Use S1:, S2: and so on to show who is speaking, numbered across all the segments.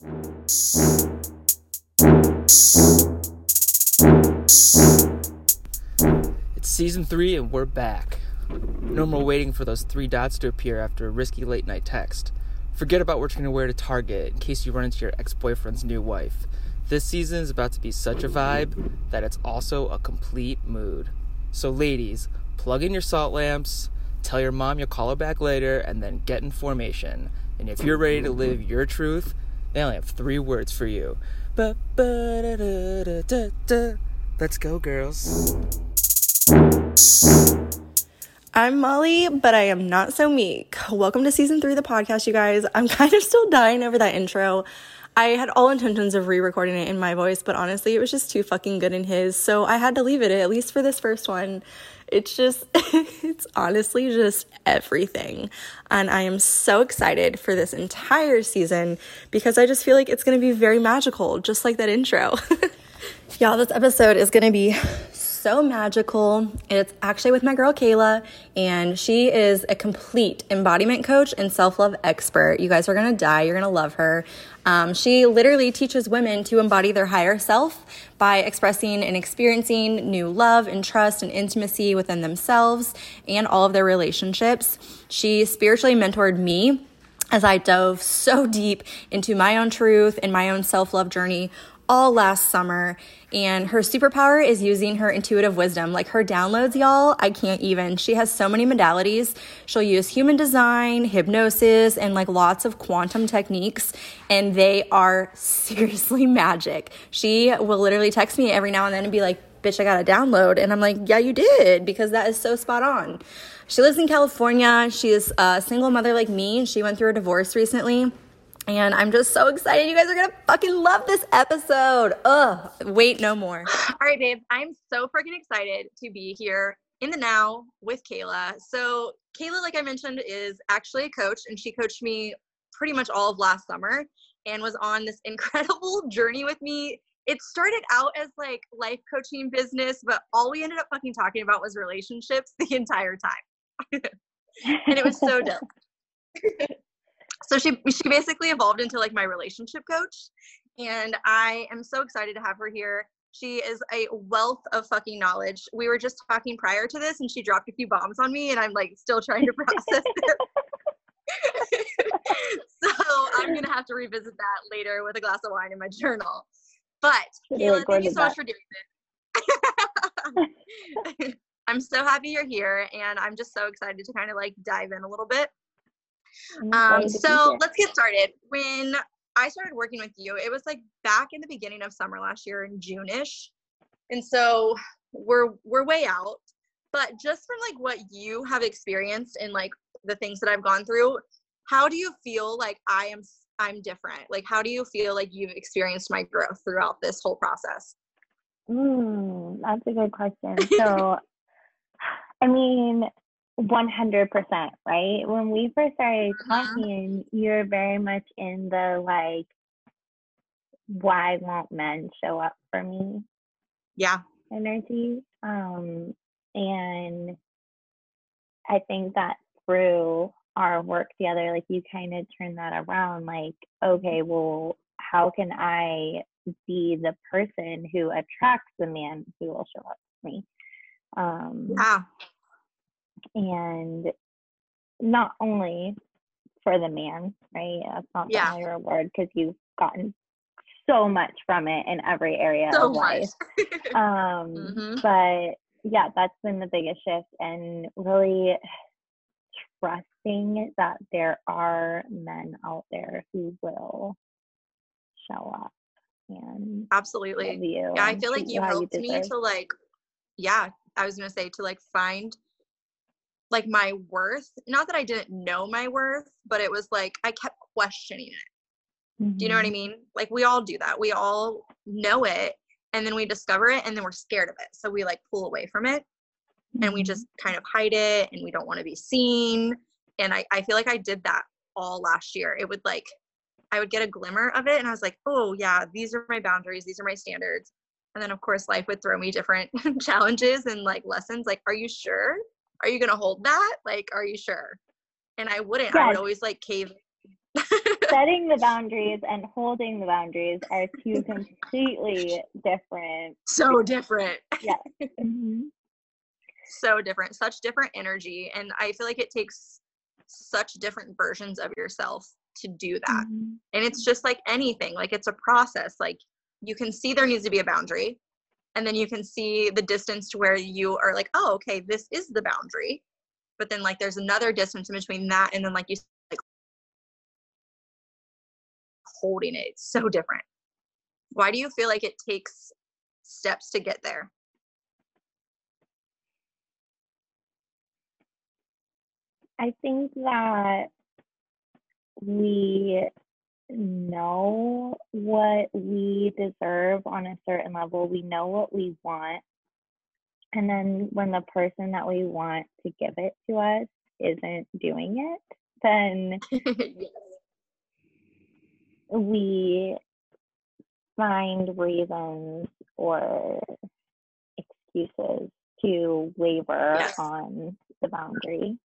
S1: It's season three, and we're back. No more waiting for those three dots to appear after a risky late night text. Forget about what you're going to wear to Target in case you run into your ex boyfriend's new wife. This season is about to be such a vibe that it's also a complete mood. So, ladies, plug in your salt lamps, tell your mom you'll call her back later, and then get in formation. And if you're ready to live your truth, they only have three words for you. Let's go, girls.
S2: I'm Molly, but I am not so meek. Welcome to season three of the podcast, you guys. I'm kind of still dying over that intro. I had all intentions of re recording it in my voice, but honestly, it was just too fucking good in his. So I had to leave it, at least for this first one. It's just, it's honestly just everything. And I am so excited for this entire season because I just feel like it's going to be very magical, just like that intro. Y'all, this episode is going to be so magical. It's actually with my girl Kayla, and she is a complete embodiment coach and self love expert. You guys are gonna die, you're gonna love her. Um, she literally teaches women to embody their higher self by expressing and experiencing new love and trust and intimacy within themselves and all of their relationships. She spiritually mentored me as I dove so deep into my own truth and my own self love journey all last summer. And her superpower is using her intuitive wisdom. Like her downloads, y'all, I can't even. She has so many modalities. She'll use human design, hypnosis, and like lots of quantum techniques. And they are seriously magic. She will literally text me every now and then and be like, bitch, I got a download. And I'm like, yeah, you did, because that is so spot on. She lives in California. She is a single mother like me. She went through a divorce recently. And I'm just so excited. You guys are going to fucking love this episode. Ugh, wait no more.
S3: All right, babe. I'm so freaking excited to be here in the now with Kayla. So, Kayla, like I mentioned, is actually a coach, and she coached me pretty much all of last summer and was on this incredible journey with me. It started out as like life coaching business, but all we ended up fucking talking about was relationships the entire time. and it was so dope so she she basically evolved into like my relationship coach and i am so excited to have her here. She is a wealth of fucking knowledge. We were just talking prior to this and she dropped a few bombs on me and i'm like still trying to process it. So i'm gonna have to revisit that later with a glass of wine in my journal. But Kayla, thank you so much for doing this. I'm so happy you're here and i'm just so excited to kind of like dive in a little bit um, so let's get started. When I started working with you, it was like back in the beginning of summer last year in June-ish. And so we're we're way out. But just from like what you have experienced and like the things that I've gone through, how do you feel like I am I'm different? Like how do you feel like you've experienced my growth throughout this whole process?
S4: Mm, that's a good question. So I mean, 100%, right? When we first started talking, you're very much in the like, why won't men show up for me?
S3: Yeah.
S4: Energy. Um, and I think that through our work together, like you kind of turn that around, like, okay, well, how can I be the person who attracts the man who will show up for me? Um,
S3: yeah
S4: and not only for the man, right? That's not yeah. the only reward because you've gotten so much from it in every area so of life. um, mm-hmm. But yeah, that's been the biggest shift, and really trusting that there are men out there who will show up and
S3: absolutely
S4: yeah
S3: i feel like you helped you me to like yeah i was gonna say to like find like my worth. Not that I didn't know my worth, but it was like I kept questioning it. Mm-hmm. Do you know what I mm-hmm. mean? Like we all do that. We all know it and then we discover it and then we're scared of it. So we like pull away from it mm-hmm. and we just kind of hide it and we don't want to be seen. And I, I feel like I did that all last year. It would like I would get a glimmer of it and I was like, oh yeah, these are my boundaries, these are my standards. And then of course life would throw me different challenges and like lessons like, are you sure? Are you gonna hold that? Like, are you sure? And I wouldn't. Yes. I would always like cave.
S4: setting the boundaries and holding the boundaries are two completely different.
S3: So different.
S4: Yeah. Mm-hmm.
S3: So different. Such different energy. And I feel like it takes such different versions of yourself to do that.
S4: Mm-hmm.
S3: And it's just like anything, like it's a process. Like you can see there needs to be a boundary. And then you can see the distance to where you are like, oh, okay, this is the boundary. But then like there's another distance in between that and then like you like holding it. It's so different. Why do you feel like it takes steps to get there?
S4: I think that we know what we deserve on a certain level. We know what we want. And then when the person that we want to give it to us isn't doing it, then
S3: yes.
S4: we find reasons or excuses to waver
S3: Yes.
S4: on the boundary.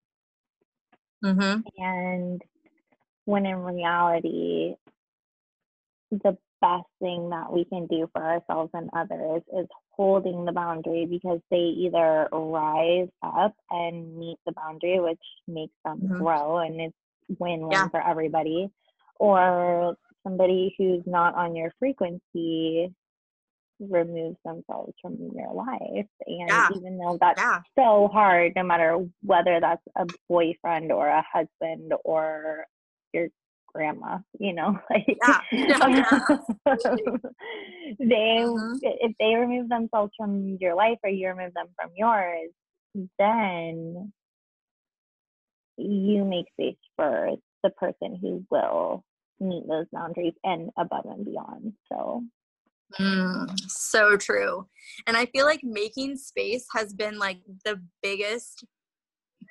S3: Mm-hmm.
S4: And when in reality, the best thing that we can do for ourselves and others is holding the boundary because they either rise up and meet the boundary, which makes them
S3: Mhm.
S4: grow and it's win win
S3: Yeah.
S4: for everybody, or somebody who's not on your frequency removes themselves from your life. And
S3: Yeah.
S4: even though that's
S3: Yeah.
S4: so hard no matter whether that's a boyfriend or a husband or your grandma you know like
S3: Yeah. Yeah, yeah, absolutely.
S4: they
S3: Mhm.
S4: if they remove themselves from your life or you remove them from yours then you make space for the person who will meet those boundaries and above and beyond so
S3: Mm, so true. And I feel like making space has been like the biggest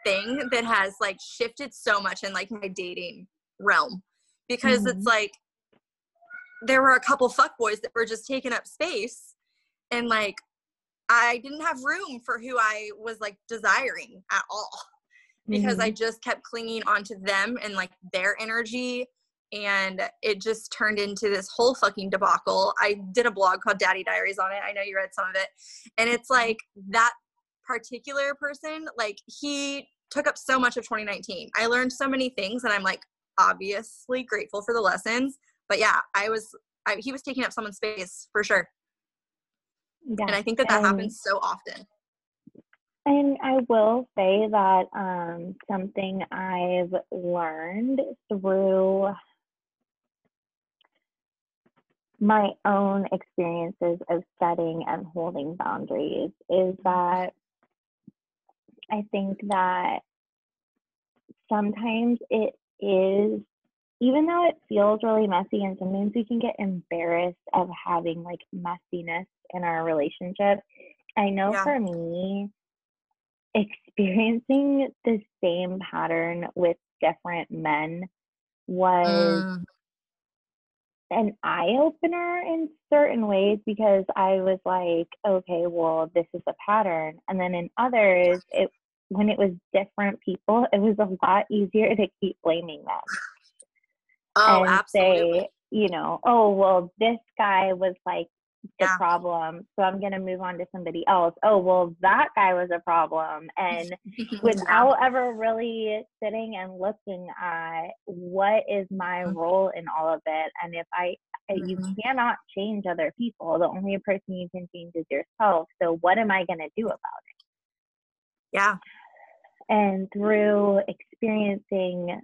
S3: thing that has like shifted so much in like my dating realm because it's
S4: Mhm.
S3: like there were a couple fuckboys that were just taking up space and like I didn't have room for who I was like desiring at all because I just kept clinging onto them and like their energy and it just turned into this whole fucking debacle. I did a blog called Daddy Diaries on it. I know you read some of it. And it's like that particular person, like he took up so much of 2019. I learned so many things and I'm like obviously grateful for the lessons. But yeah, I was I, he was taking up someone's space for sure.
S4: yeah
S3: And I think that that
S4: and-
S3: happens so often.
S4: And I will say that um, something I've learned through my own experiences of setting and holding boundaries is that I think that sometimes it is, even though it feels really messy, and sometimes we can get embarrassed of having like messiness in our relationship. I know
S3: Yeah.
S4: for me, experiencing the same pattern with different men was
S3: Mm,
S4: an eye opener in certain ways because I was like, okay, well, this is a pattern. And then in others, it when it was different people, it was a lot easier to keep blaming them
S3: oh,
S4: and
S3: absolutely.
S4: say, you know, oh, well, this guy was like the
S3: Yeah.
S4: problem, so I'm going to move on to somebody else. Oh, well, that guy was a problem. And without ever really sitting and looking at what is my
S3: Mhm.
S4: role in all of it and if i uh, you cannot change other people the only person you can change is yourself so what am i going to do about it? yeah. And through experiencing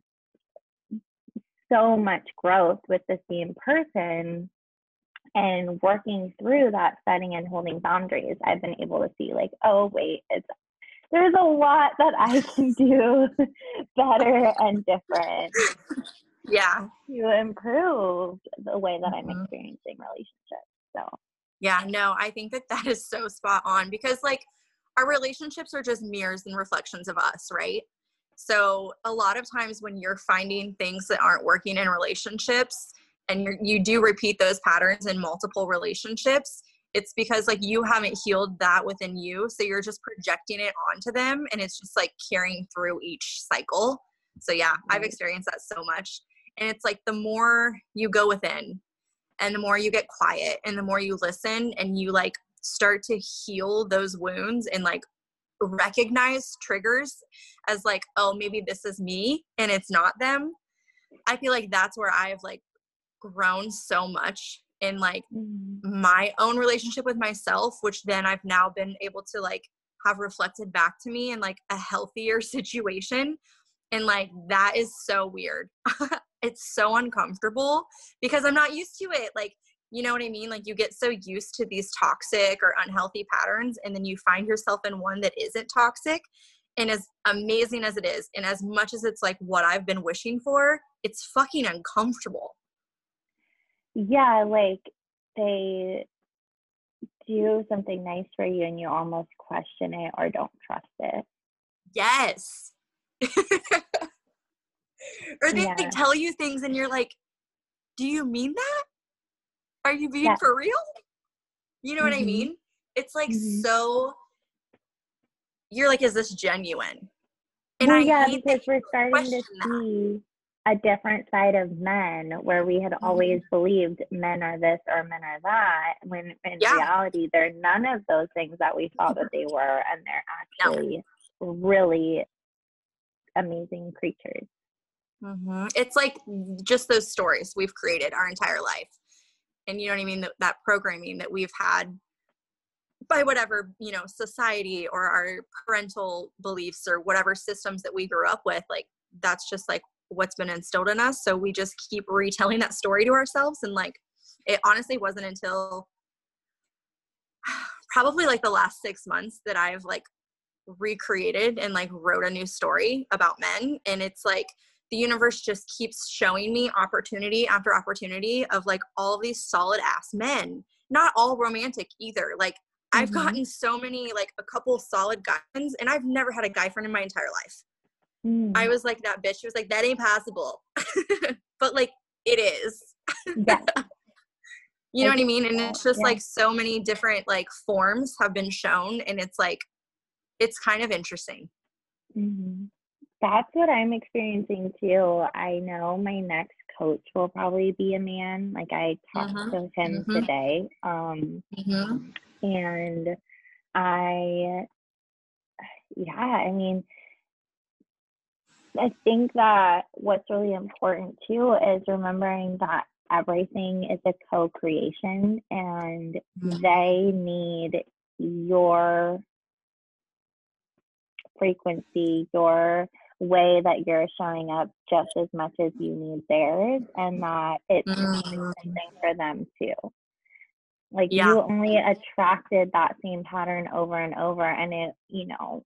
S4: so much growth with the same person and working through that setting and holding boundaries i've been able to see like oh wait it's there's a lot that i can do better and different
S3: Yeah.
S4: to improve the way that i'm
S3: Mhm.
S4: experiencing relationships so
S3: Yeah, no, I think that that is so spot on because like our relationships are just mirrors and reflections of us, right? So a lot of times when you're finding things that aren't working in relationships and you're, you do repeat those patterns in multiple relationships, it's because like you haven't healed that within you. So you're just projecting it onto them and it's just like carrying through each cycle. So yeah, I've experienced that so much. And it's like the more you go within and the more you get quiet and the more you listen and you like start to heal those wounds and like recognize triggers as like, oh, maybe this is me and it's not them. I feel like that's where I've like grown so much in like
S4: Mm-hmm.
S3: my own relationship with myself, which then I've now been able to like have reflected back to me in like a healthier situation. And like that is so weird. it's so uncomfortable because I'm not used to it. Like, you know what I mean? Like, you get so used to these toxic or unhealthy patterns, and then you find yourself in one that isn't toxic. And as amazing as it is, and as much as it's like what I've been wishing for, it's fucking uncomfortable.
S4: Yeah, like they do something nice for you and you almost question it or don't trust it.
S3: Yes. or they, they tell you things and you're like, do you mean that? Are you being
S4: Yeah.
S3: for real? You know what I
S4: Mhm.
S3: mean? It's like
S4: Mhm.
S3: so, you're like, is this genuine? And
S4: well,
S3: I
S4: yeah, because we're starting to
S3: that.
S4: see a different side of men where we had
S3: Mm-hmm.
S4: always believed men are this or men are that, when in
S3: Yeah.
S4: reality they're none of those things that we thought that they were, and they're
S3: No.
S4: actually really amazing creatures.
S3: Mhm. It's like just those stories we've created our entire life. And you know what I mean? That, that programming that we've had by whatever, you know, society or our parental beliefs or whatever systems that we grew up with, like that's just like what's been instilled in us. So we just keep retelling that story to ourselves. And like it honestly wasn't until probably like the last six months that I've like recreated and like wrote a new story about men. And it's like the universe just keeps showing me opportunity after opportunity of like all of these solid ass men. Not all romantic either. Like I've
S4: Mhm.
S3: gotten so many like a couple solid guys and I've never had a guy friend in my entire life.
S4: Mm.
S3: I was like that bitch. She was like, that ain't possible. but like it is.
S4: yeah.
S3: You know
S4: I
S3: what I mean? And it's just
S4: yeah.
S3: like so many different like forms have been shown and it's like it's kind of interesting.
S4: hmm That's what I'm experiencing too. I know my next coach will probably be a man. Like I talked
S3: Mhm,
S4: to him
S3: mhm.
S4: today. Um and I yeah, I mean I think that what's really important too is remembering that everything is a co-creation and
S3: Mhm.
S4: they need your frequency, your way that you're showing up just as much as you need theirs and that it's
S3: Mhm.
S4: something for them too. Like
S3: Yeah.
S4: you only attracted that same pattern over and over and it, you know,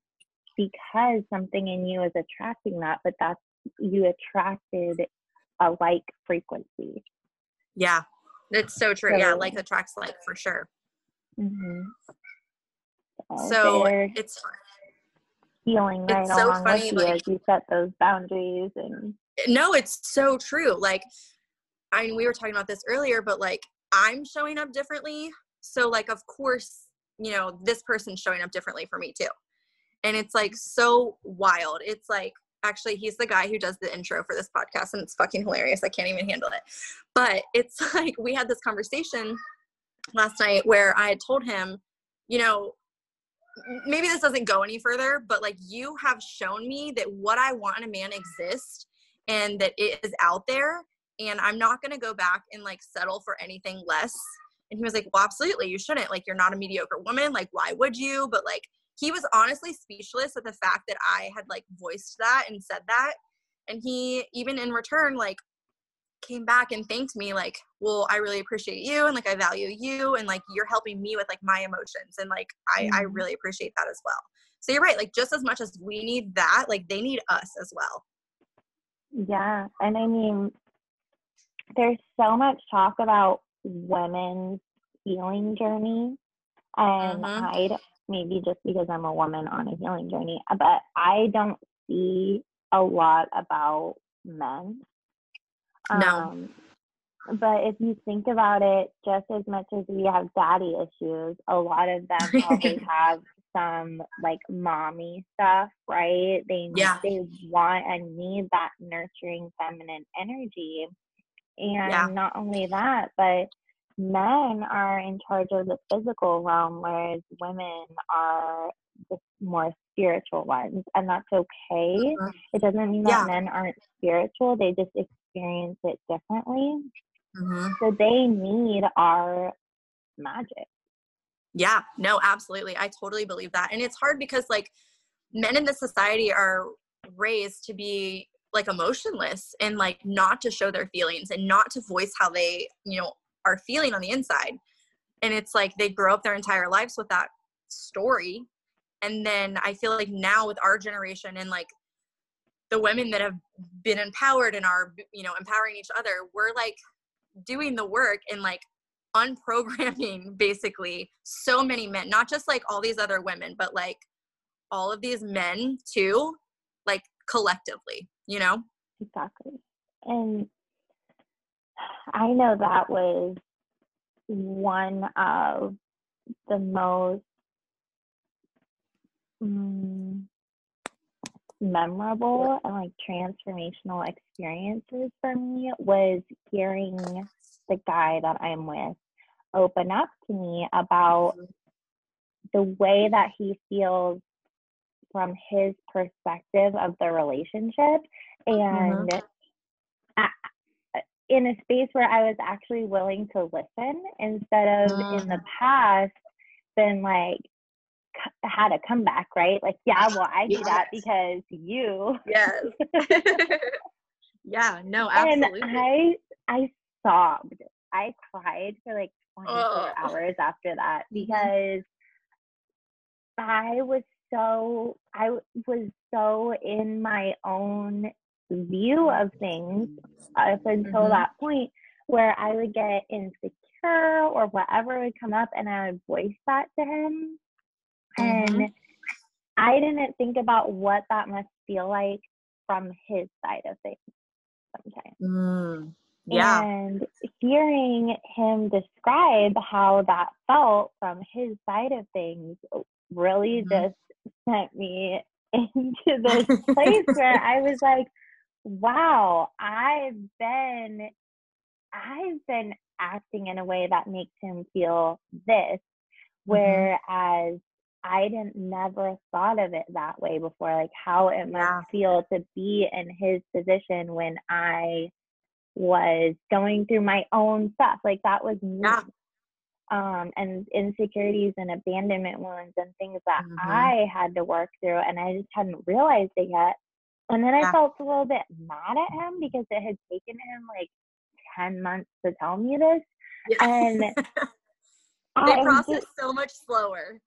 S4: because something in you is attracting that, but that's you attracted a like frequency.
S3: Yeah. It's so true. yeah,
S4: So-
S3: like attracts like for sure.
S4: Mm-hmm.
S3: So
S4: they're
S3: it's
S4: healing right
S3: it's so
S4: along
S3: funny,
S4: with you
S3: like-
S4: as you set those boundaries and
S3: no, it's so true. Like I mean we were talking about this earlier, but like I'm showing up differently. So like of course, you know, this person's showing up differently for me too. And it's like so wild. It's like actually he's the guy who does the intro for this podcast and it's fucking hilarious. I can't even handle it. But it's like we had this conversation last night where I had told him, you know, maybe this doesn't go any further, but like you have shown me that what I want in a man exists and that it is out there and I'm not going to go back and like settle for anything less. And he was like, "Well, absolutely, you shouldn't. Like you're not a mediocre woman. Like why would you?" But like he was honestly speechless at the fact that I had like voiced that and said that. And he even in return like came back and thanked me like, "Well, I really appreciate you and like I value you and like you're helping me with like my emotions and like I I
S4: Mhm.
S3: really appreciate that as well." So you're right. Like just as much as we need that, like they need us as well.
S4: Yeah, and I mean, there's so much talk about women's healing journey, and
S3: Mhm.
S4: I maybe just because I'm a woman on a healing journey, but I don't see a lot about men.
S3: No.
S4: Um, but if you think about it, just as much as we have daddy issues, a lot of them probably have some like mommy stuff, right? They
S3: Yeah.
S4: they want and need that nurturing feminine energy. And
S3: Yeah.
S4: not only that, but men are in charge of the physical realm, whereas women are the more spiritual ones. And that's okay.
S3: Mhm.
S4: It doesn't mean
S3: Yeah.
S4: that men aren't spiritual, they just experience it differently.
S3: Mhm.
S4: So they need our magic.
S3: Yeah, no, absolutely. I totally believe that. And it's hard because like men in this society are raised to be like emotionless and like not to show their feelings and not to voice how they, you know, are feeling on the inside. And it's like they grow up their entire lives with that story. And then I feel like now with our generation and like the women that have been empowered and are, you know, empowering each other, we're like doing the work and like unprogramming basically so many men, not just like all these other women, but like all of these men too, like collectively, you know?
S4: Exactly. And I know that was one of the most mm, memorable and like transformational experiences for me was hearing the guy that I'm with open up to me about mm-hmm. the way that he feels from his perspective of the relationship mm-hmm. and I, in a space where I was actually willing to listen instead of in the mm. past been like had a comeback, right? Like, yeah, well, I do that because you.
S3: Yes. yeah, no, Absolutely. And.
S4: I I sobbed. I cried for like 24
S3: Oh.
S4: hours after that
S3: Mhm.
S4: because I was so I was so in my own view of things up until
S3: Mhm.
S4: that point where I would get insecure or whatever would come up and I would voice that to him. And I didn't think about what that must feel like from his side of things sometimes.
S3: Mm, yeah.
S4: And hearing him describe how that felt from his side of things really
S3: Mhm.
S4: just sent me into this place where I was like, wow, I've been I've been acting in a way that makes him feel this, whereas I didn't never thought of it that way before, like how it must
S3: Yeah.
S4: feel to be in his position when I was going through my own stuff. Like that was me.
S3: Yeah.
S4: Um, and insecurities and abandonment wounds and things that
S3: Mhm.
S4: I had to work through, and I just hadn't realized it yet. And then I
S3: Yeah.
S4: felt a little bit mad at him because it had taken him like 10 months to tell me this.
S3: Yeah.
S4: And
S3: they
S4: I
S3: process
S4: just,
S3: so much slower.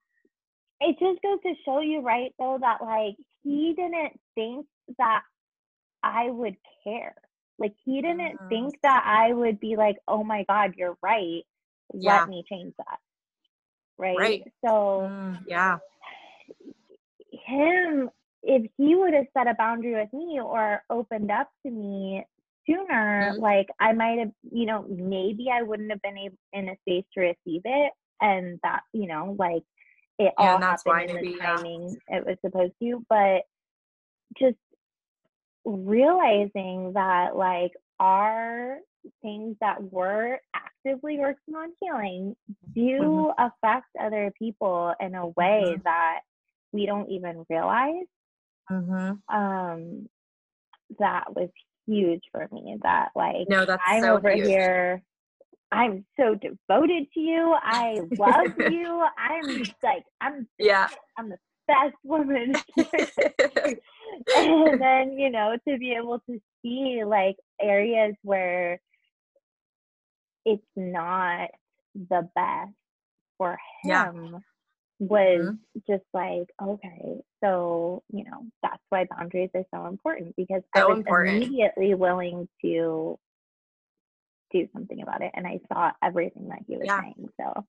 S4: It just goes to show you, right, though, that like he didn't think that I would care. Like he didn't
S3: Mhm.
S4: think that I would be like, oh my God, you're right.
S3: Yeah.
S4: Let me change that. Right.
S3: Right.
S4: So
S3: Mm, yeah.
S4: him, if he would have set a boundary with me or opened up to me sooner,
S3: Mhm.
S4: like I might have, you know, maybe I wouldn't have been able in a space to receive it. And that, you know, like it
S3: Yeah,
S4: all
S3: that's why
S4: happened in the
S3: yeah.
S4: timing it was supposed to. But just realizing that, like, our things that we're actively working on healing do
S3: Mm-hmm.
S4: affect other people in a way
S3: Mhm.
S4: that we don't even realize
S3: Mm-hmm.
S4: um that was huge for me that like
S3: No, that's
S4: i'm
S3: so
S4: over
S3: huge.
S4: here i'm so devoted to you i love you i'm like i'm
S3: Yeah.
S4: i'm the best woman and then you know to be able to see like areas where it's not the best for
S3: Yeah.
S4: him was
S3: Mhm.
S4: just like okay so you know that's why boundaries are so important because i was
S3: important.
S4: immediately willing to do something about it and i saw everything that he was
S3: Yeah.
S4: saying so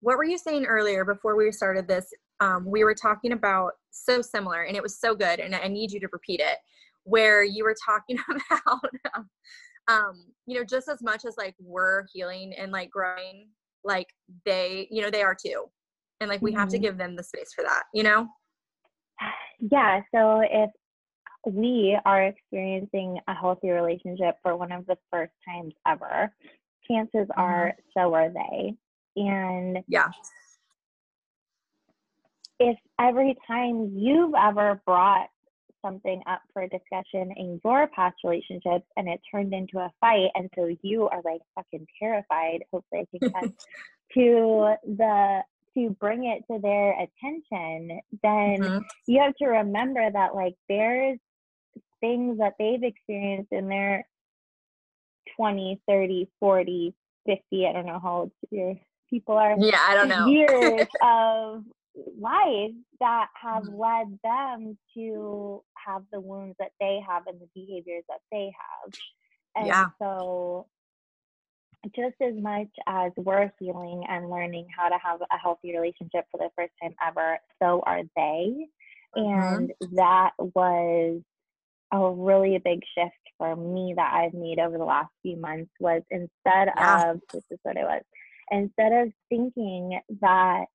S3: what were you saying earlier before we started this um, we were talking about so similar and it was so good and i need you to repeat it where you were talking about um, you know just as much as like we're healing and like growing like they you know they are too and like we have to
S4: Mhm.
S3: give them the space for that you know
S4: Yeah, so if we are experiencing a healthy relationship for one of the first times ever, chances are so are they. And
S3: yeah
S4: if every time you've ever brought something up for discussion in your past relationships and it turned into a fight and so you are like fucking terrified hopefully i can catch to the to bring it to their attention then
S3: Mhm.
S4: you have to remember that like there's things that they've experienced in their 20 30 40 50 i don't know how old your people are
S3: yeah i don't know
S4: years of life that have
S3: Mhm.
S4: led them to have the wounds that they have and the behaviors that they have. And
S3: Yeah.
S4: so just as much as we're healing and learning how to have a healthy relationship for the first time ever, so are they.
S3: Mhm.
S4: And that was a really big shift for me that I've made over the last few months was instead
S3: Yeah.
S4: of this is what it was instead of thinking that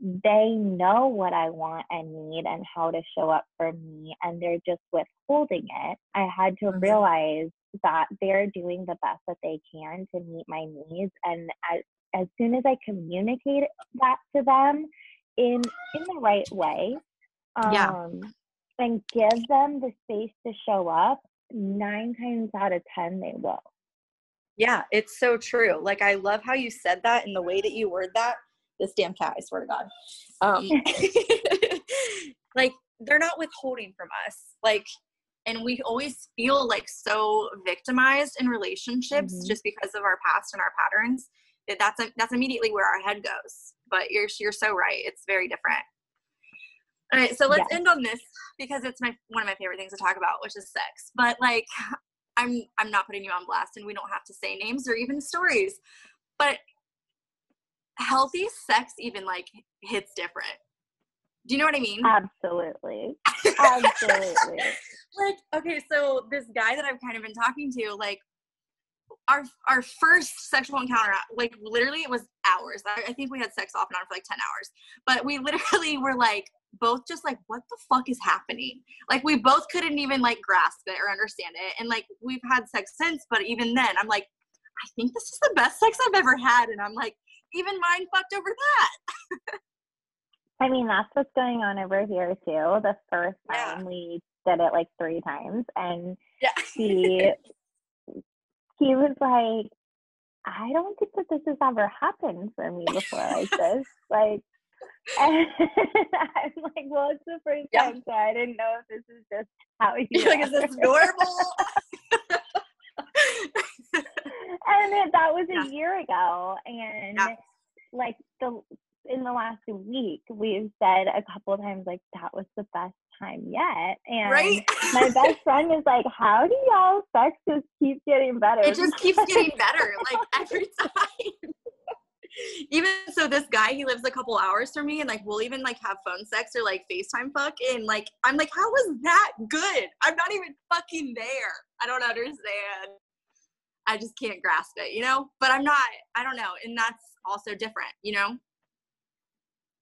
S4: they know what I want and need and how to show up for me and they're just withholding it, I had to
S3: Mhm.
S4: realize that they're doing the best that they can to meet my needs and as as soon as I communicate that to them in in the right way, um
S3: Yeah.
S4: And give them the space to show up, nine times out of ten they will.
S3: Yeah, it's so true. Like I love how you said that and the way that you word that. This damn cat, I swear to God. Um, like they're not withholding from us. Like, and we always feel like so victimized in relationships
S4: Mhm.
S3: just because of our past and our patterns. That that's that's immediately where our head goes. But you're you're so right. It's very different. All right, so let's
S4: Yes.
S3: end on this because it's my one of my favorite things to talk about, which is sex. But like I'm I'm not putting you on blast and we don't have to say names or even stories. But healthy sex even like hits different. Do you know what I mean?
S4: Absolutely. Absolutely.
S3: like okay, so this guy that I've kind of been talking to, like our our first sexual encounter, like literally it was hours. I, I think we had sex off and on for like 10 hours. But we literally were like both just like, what the fuck is happening? Like we both couldn't even like grasp it or understand it. And like we've had sex since, but even then I'm like, I think this is the best sex I've ever had. And I'm like, even mind fucked over that.
S4: I mean, that's what's going on over here too. The first
S3: Yeah.
S4: time we did it like three times, and
S3: Yeah.
S4: he he was like, "I don't think that this has ever happened for me before like this." Like, and I'm like, "Well, it's the first
S3: Yeah.
S4: time, so I didn't know if this is just how you."
S3: You're like, is this normal?
S4: and it, that was a year ago and
S3: Yeah.
S4: like the in the last week we've said a couple of times like that was the best time yet and
S3: right?
S4: my best friend is like how do y'all sex just keep getting better
S3: it just keeps getting better like every time even so this guy he lives a couple hours from me and like we'll even like have phone sex or like facetime fuck and like i'm like how was that good? I'm not even fucking there. I don't understand. I just can't grasp it you know? But i'm not i don't know and that's also different you know?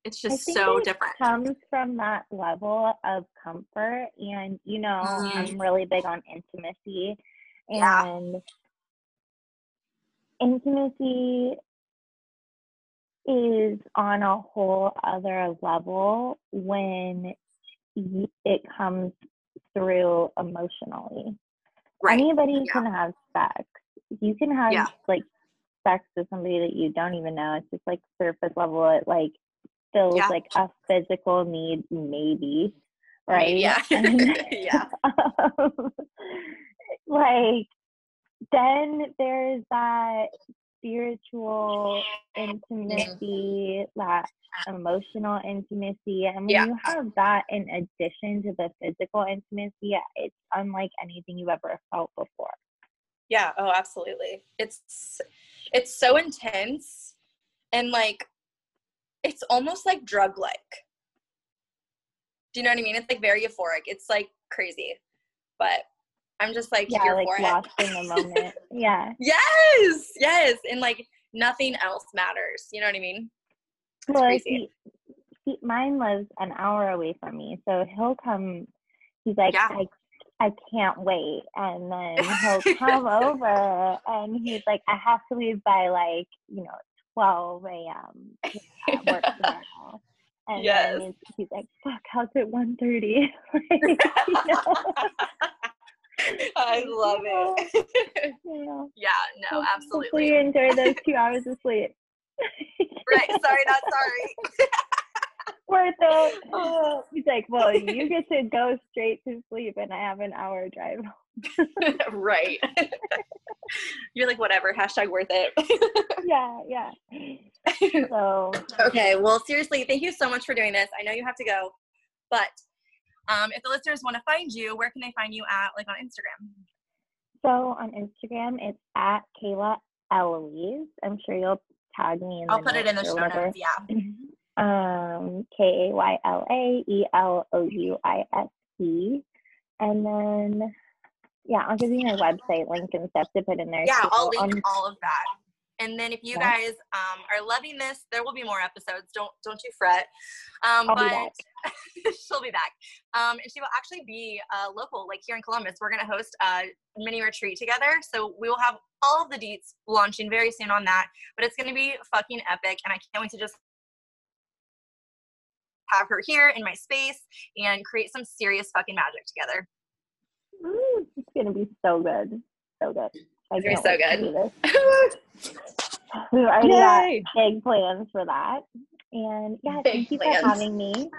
S3: It's just so
S4: it
S3: different.
S4: comes from that level of comfort and you know
S3: Mhm.
S4: i'm really big on intimacy
S3: Yeah.
S4: and intimacy is on a whole other level when it comes through emotionally.
S3: Right.
S4: Anybody
S3: Yeah.
S4: can have sex. You can have
S3: Yeah.
S4: like sex with somebody that you don't even know. It's just like surface level. It like fills
S3: Yeah.
S4: like a physical need maybe right?
S3: Yeah.
S4: And,
S3: yeah.
S4: Um, like then there's that spiritual intimacy that emotional intimacy and when
S3: Yeah.
S4: you have that in addition to the physical intimacy it's unlike anything you've ever felt before
S3: Yeah, oh absolutely. It's it's so intense and like it's almost like drug like. Do you know what I mean? It's like very euphoric. It's like crazy. But I'm just like
S4: yeah like lost in the moment yeah
S3: Yes, yes. And like nothing else matters. You know what I mean? It's
S4: well
S3: crazy.
S4: see, he, mine lives an hour away from me, so he'll come. He's like,
S3: Yeah.
S4: I, I can't wait, and then he'll come over, and he's like, I have to leave by like you know twelve a.m. at work tomorrow. And
S3: Yes.
S4: then he's, he's like, "Fuck, how's it one thirty? you know?
S3: I love it.
S4: Yeah.
S3: yeah, no,
S4: Hopefully
S3: absolutely.
S4: you enjoy those two hours of sleep.
S3: Right, sorry, not sorry.
S4: Worth it. Oh, he's like, well, you get to go straight to sleep, and I have an hour drive.
S3: right. You're like, whatever, hashtag worth it.
S4: yeah, yeah. So
S3: okay, well, seriously, thank you so much for doing this. I know you have to go, but um, if the listeners want to find you, where can they find you at, like on Instagram?
S4: So on Instagram, it's at Kayla Elouise. I'm sure you'll tag me in.
S3: I'll put it in the show
S4: whatever.
S3: notes. Yeah.
S4: Um, K A Y L A E L O U I S E, and then yeah, I'll give you my website link and stuff to put in there.
S3: Yeah. I'll link
S4: On-
S3: all of that. And then if you
S4: Yeah.
S3: guys um, are loving this, there will be more episodes. Don't don't you fret. Um,
S4: I'll be
S3: but
S4: back.
S3: she'll be back. Um, and she will actually be uh, local, like here in Columbus. We're gonna host a mini retreat together, so we will have all of the deets launching very soon on that. But it's gonna be fucking epic, and I can't wait to just have her here in my space and create some serious fucking magic together.
S4: Ooh, it's gonna be so good, so good. I
S3: It's gonna be so good.
S4: do this. We've already got big plans for that, and yeah,
S3: Big
S4: thank you
S3: plans.
S4: for having me.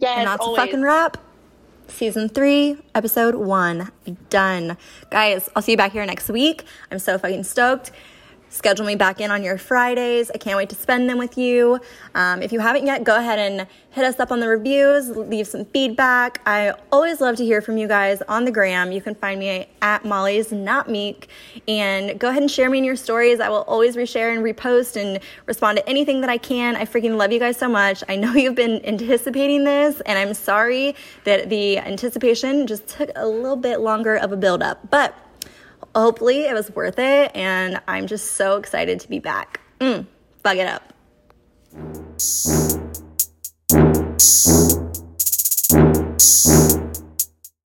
S3: Yes,
S2: and that's a fucking wrap. Season three, episode one, done. Guys, I'll see you back here next week. I'm so fucking stoked. Schedule me back in on your Fridays. I can't wait to spend them with you. Um, if you haven't yet, go ahead and hit us up on the reviews, leave some feedback. I always love to hear from you guys on the gram. You can find me at Molly's Not Meek and go ahead and share me in your stories. I will always reshare and repost and respond to anything that I can. I freaking love you guys so much. I know you've been anticipating this, and I'm sorry that the anticipation just took a little bit longer of a build up, but hopefully it was worth it. And I'm just so excited to be back. Mm, bug it up. you